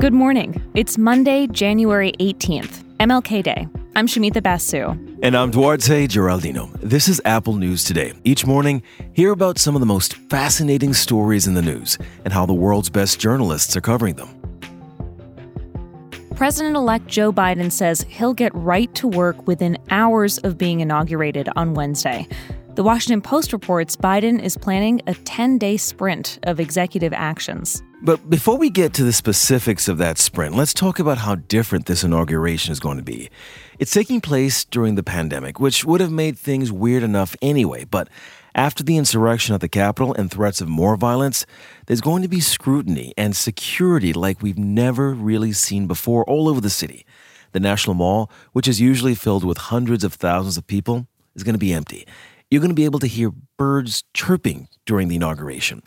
Good morning. It's Monday, January 18th, MLK Day. I'm Shamita Basu. And I'm Duarte Geraldino. This is Apple News Today. Each morning, hear about some of the most fascinating stories in the news and how the world's best journalists are covering them. President elect Joe Biden says he'll get right to work within hours of being inaugurated on Wednesday. The Washington Post reports Biden is planning a 10 day sprint of executive actions. But before we get to the specifics of that sprint, let's talk about how different this inauguration is going to be. It's taking place during the pandemic, which would have made things weird enough anyway, but after the insurrection at the Capitol and threats of more violence, there's going to be scrutiny and security like we've never really seen before all over the city. The National Mall, which is usually filled with hundreds of thousands of people, is going to be empty. You're going to be able to hear birds chirping during the inauguration.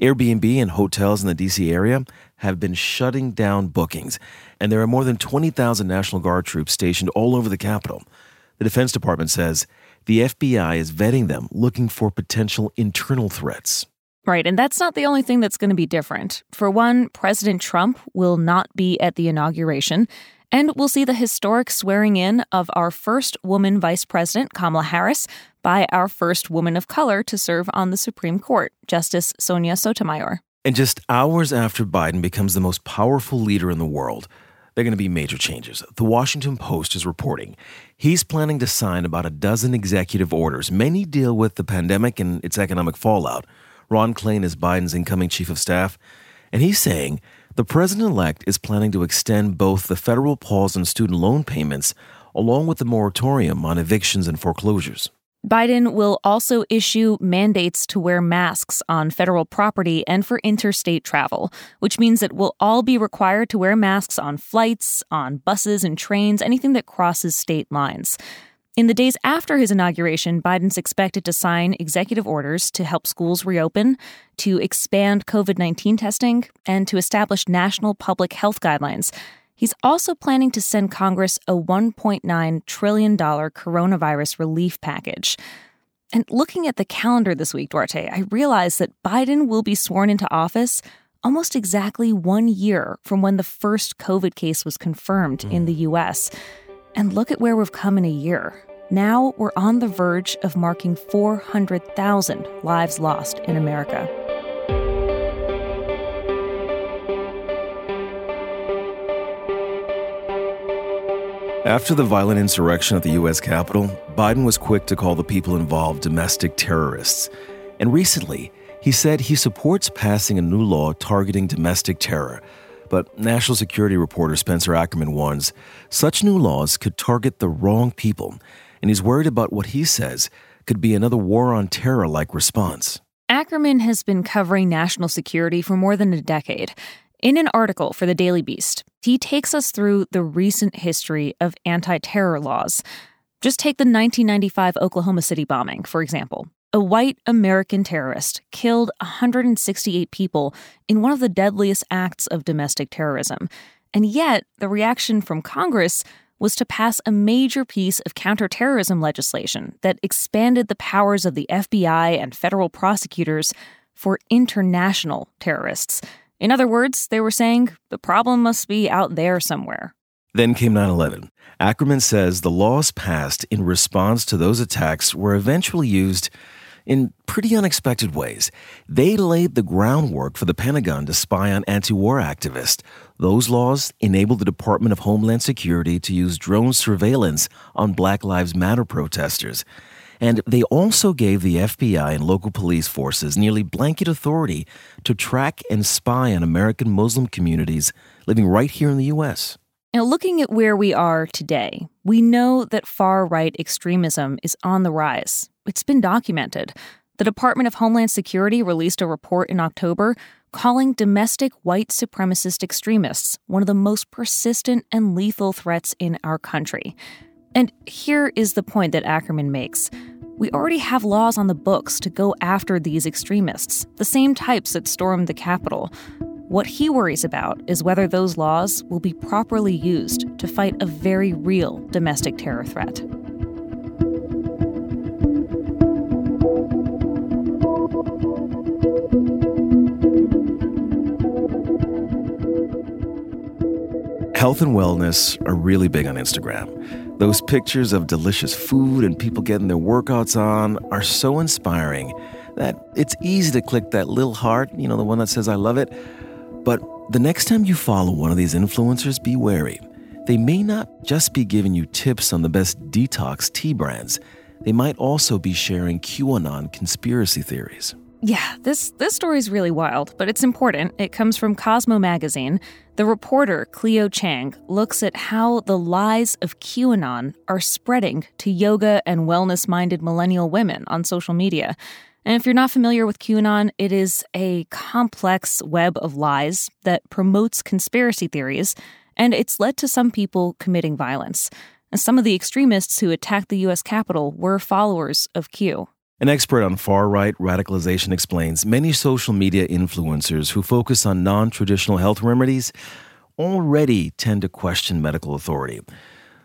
Airbnb and hotels in the DC area have been shutting down bookings, and there are more than 20,000 National Guard troops stationed all over the Capitol. The Defense Department says the FBI is vetting them, looking for potential internal threats. Right, and that's not the only thing that's going to be different. For one, President Trump will not be at the inauguration, and we'll see the historic swearing in of our first woman vice president, Kamala Harris, by our first woman of color to serve on the Supreme Court, Justice Sonia Sotomayor. And just hours after Biden becomes the most powerful leader in the world, there are going to be major changes. The Washington Post is reporting he's planning to sign about a dozen executive orders. Many deal with the pandemic and its economic fallout. Ron Klain is Biden's incoming chief of staff, and he's saying the president elect is planning to extend both the federal pause on student loan payments along with the moratorium on evictions and foreclosures. Biden will also issue mandates to wear masks on federal property and for interstate travel, which means that we'll all be required to wear masks on flights, on buses and trains, anything that crosses state lines. In the days after his inauguration, Biden's expected to sign executive orders to help schools reopen, to expand COVID 19 testing, and to establish national public health guidelines. He's also planning to send Congress a $1.9 trillion coronavirus relief package. And looking at the calendar this week, Duarte, I realized that Biden will be sworn into office almost exactly one year from when the first COVID case was confirmed mm. in the US. And look at where we've come in a year. Now we're on the verge of marking 400,000 lives lost in America. After the violent insurrection at the U.S. Capitol, Biden was quick to call the people involved domestic terrorists. And recently, he said he supports passing a new law targeting domestic terror. But national security reporter Spencer Ackerman warns such new laws could target the wrong people, and he's worried about what he says could be another war on terror like response. Ackerman has been covering national security for more than a decade. In an article for the Daily Beast, he takes us through the recent history of anti terror laws. Just take the 1995 Oklahoma City bombing, for example. A white American terrorist killed 168 people in one of the deadliest acts of domestic terrorism. And yet, the reaction from Congress was to pass a major piece of counterterrorism legislation that expanded the powers of the FBI and federal prosecutors for international terrorists. In other words, they were saying the problem must be out there somewhere. Then came 9 11. Ackerman says the laws passed in response to those attacks were eventually used in pretty unexpected ways. They laid the groundwork for the Pentagon to spy on anti war activists. Those laws enabled the Department of Homeland Security to use drone surveillance on Black Lives Matter protesters. And they also gave the FBI and local police forces nearly blanket authority to track and spy on American Muslim communities living right here in the U.S. Now, looking at where we are today, we know that far right extremism is on the rise. It's been documented. The Department of Homeland Security released a report in October calling domestic white supremacist extremists one of the most persistent and lethal threats in our country. And here is the point that Ackerman makes. We already have laws on the books to go after these extremists, the same types that stormed the Capitol. What he worries about is whether those laws will be properly used to fight a very real domestic terror threat. Health and wellness are really big on Instagram. Those pictures of delicious food and people getting their workouts on are so inspiring that it's easy to click that little heart, you know, the one that says, I love it, but the next time you follow one of these influencers, be wary. They may not just be giving you tips on the best detox tea brands, they might also be sharing QAnon conspiracy theories. Yeah, this this story is really wild, but it's important. It comes from Cosmo magazine. The reporter Clio Chang looks at how the lies of QAnon are spreading to yoga and wellness-minded millennial women on social media. And if you're not familiar with QAnon, it is a complex web of lies that promotes conspiracy theories, and it's led to some people committing violence. And some of the extremists who attacked the U.S. Capitol were followers of Q. An expert on far right radicalization explains many social media influencers who focus on non traditional health remedies already tend to question medical authority.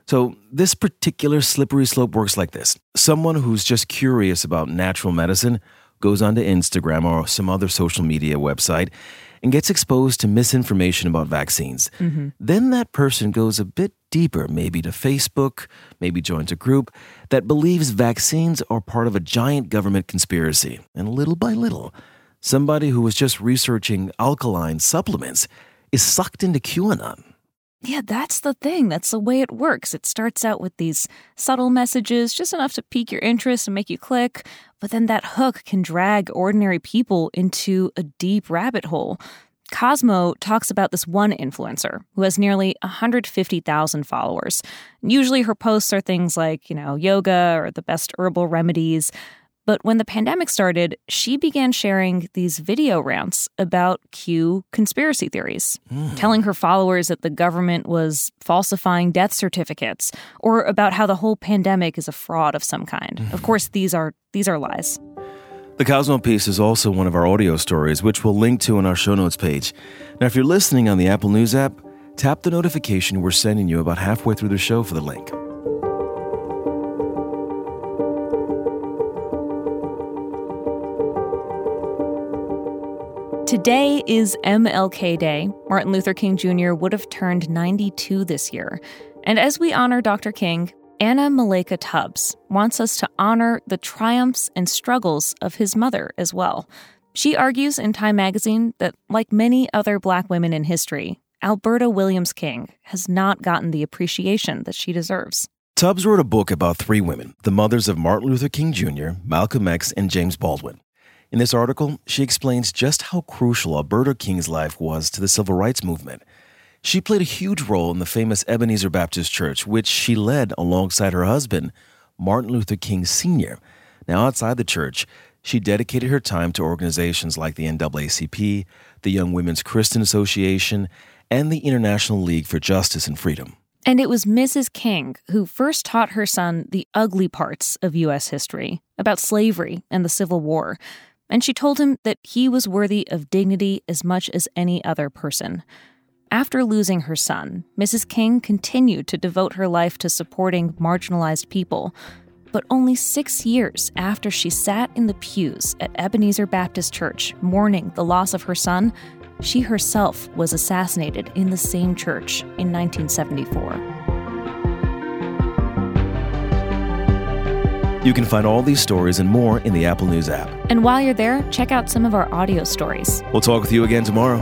So, this particular slippery slope works like this someone who's just curious about natural medicine goes onto Instagram or some other social media website and gets exposed to misinformation about vaccines. Mm-hmm. Then that person goes a bit deeper, maybe to Facebook, maybe joins a group that believes vaccines are part of a giant government conspiracy. And little by little, somebody who was just researching alkaline supplements is sucked into QAnon. Yeah, that's the thing. That's the way it works. It starts out with these subtle messages, just enough to pique your interest and make you click, but then that hook can drag ordinary people into a deep rabbit hole. Cosmo talks about this one influencer who has nearly 150,000 followers. Usually her posts are things like, you know, yoga or the best herbal remedies. But when the pandemic started, she began sharing these video rants about Q conspiracy theories, mm. telling her followers that the government was falsifying death certificates or about how the whole pandemic is a fraud of some kind. Mm. Of course, these are these are lies. The Cosmo piece is also one of our audio stories, which we'll link to on our show notes page. Now, if you're listening on the Apple News app, tap the notification we're sending you about halfway through the show for the link. Today is MLK Day. Martin Luther King Jr. would have turned 92 this year. And as we honor Dr. King, Anna Malaika Tubbs wants us to honor the triumphs and struggles of his mother as well. She argues in Time magazine that, like many other black women in history, Alberta Williams King has not gotten the appreciation that she deserves. Tubbs wrote a book about three women, the mothers of Martin Luther King Jr., Malcolm X, and James Baldwin. In this article, she explains just how crucial Alberta King's life was to the civil rights movement. She played a huge role in the famous Ebenezer Baptist Church, which she led alongside her husband, Martin Luther King Sr. Now, outside the church, she dedicated her time to organizations like the NAACP, the Young Women's Christian Association, and the International League for Justice and Freedom. And it was Mrs. King who first taught her son the ugly parts of U.S. history about slavery and the Civil War and she told him that he was worthy of dignity as much as any other person. After losing her son, Mrs. King continued to devote her life to supporting marginalized people. But only six years after she sat in the pews at Ebenezer Baptist Church mourning the loss of her son, she herself was assassinated in the same church in 1974. You can find all these stories and more in the Apple News app. And while you're there, check out some of our audio stories. We'll talk with you again tomorrow.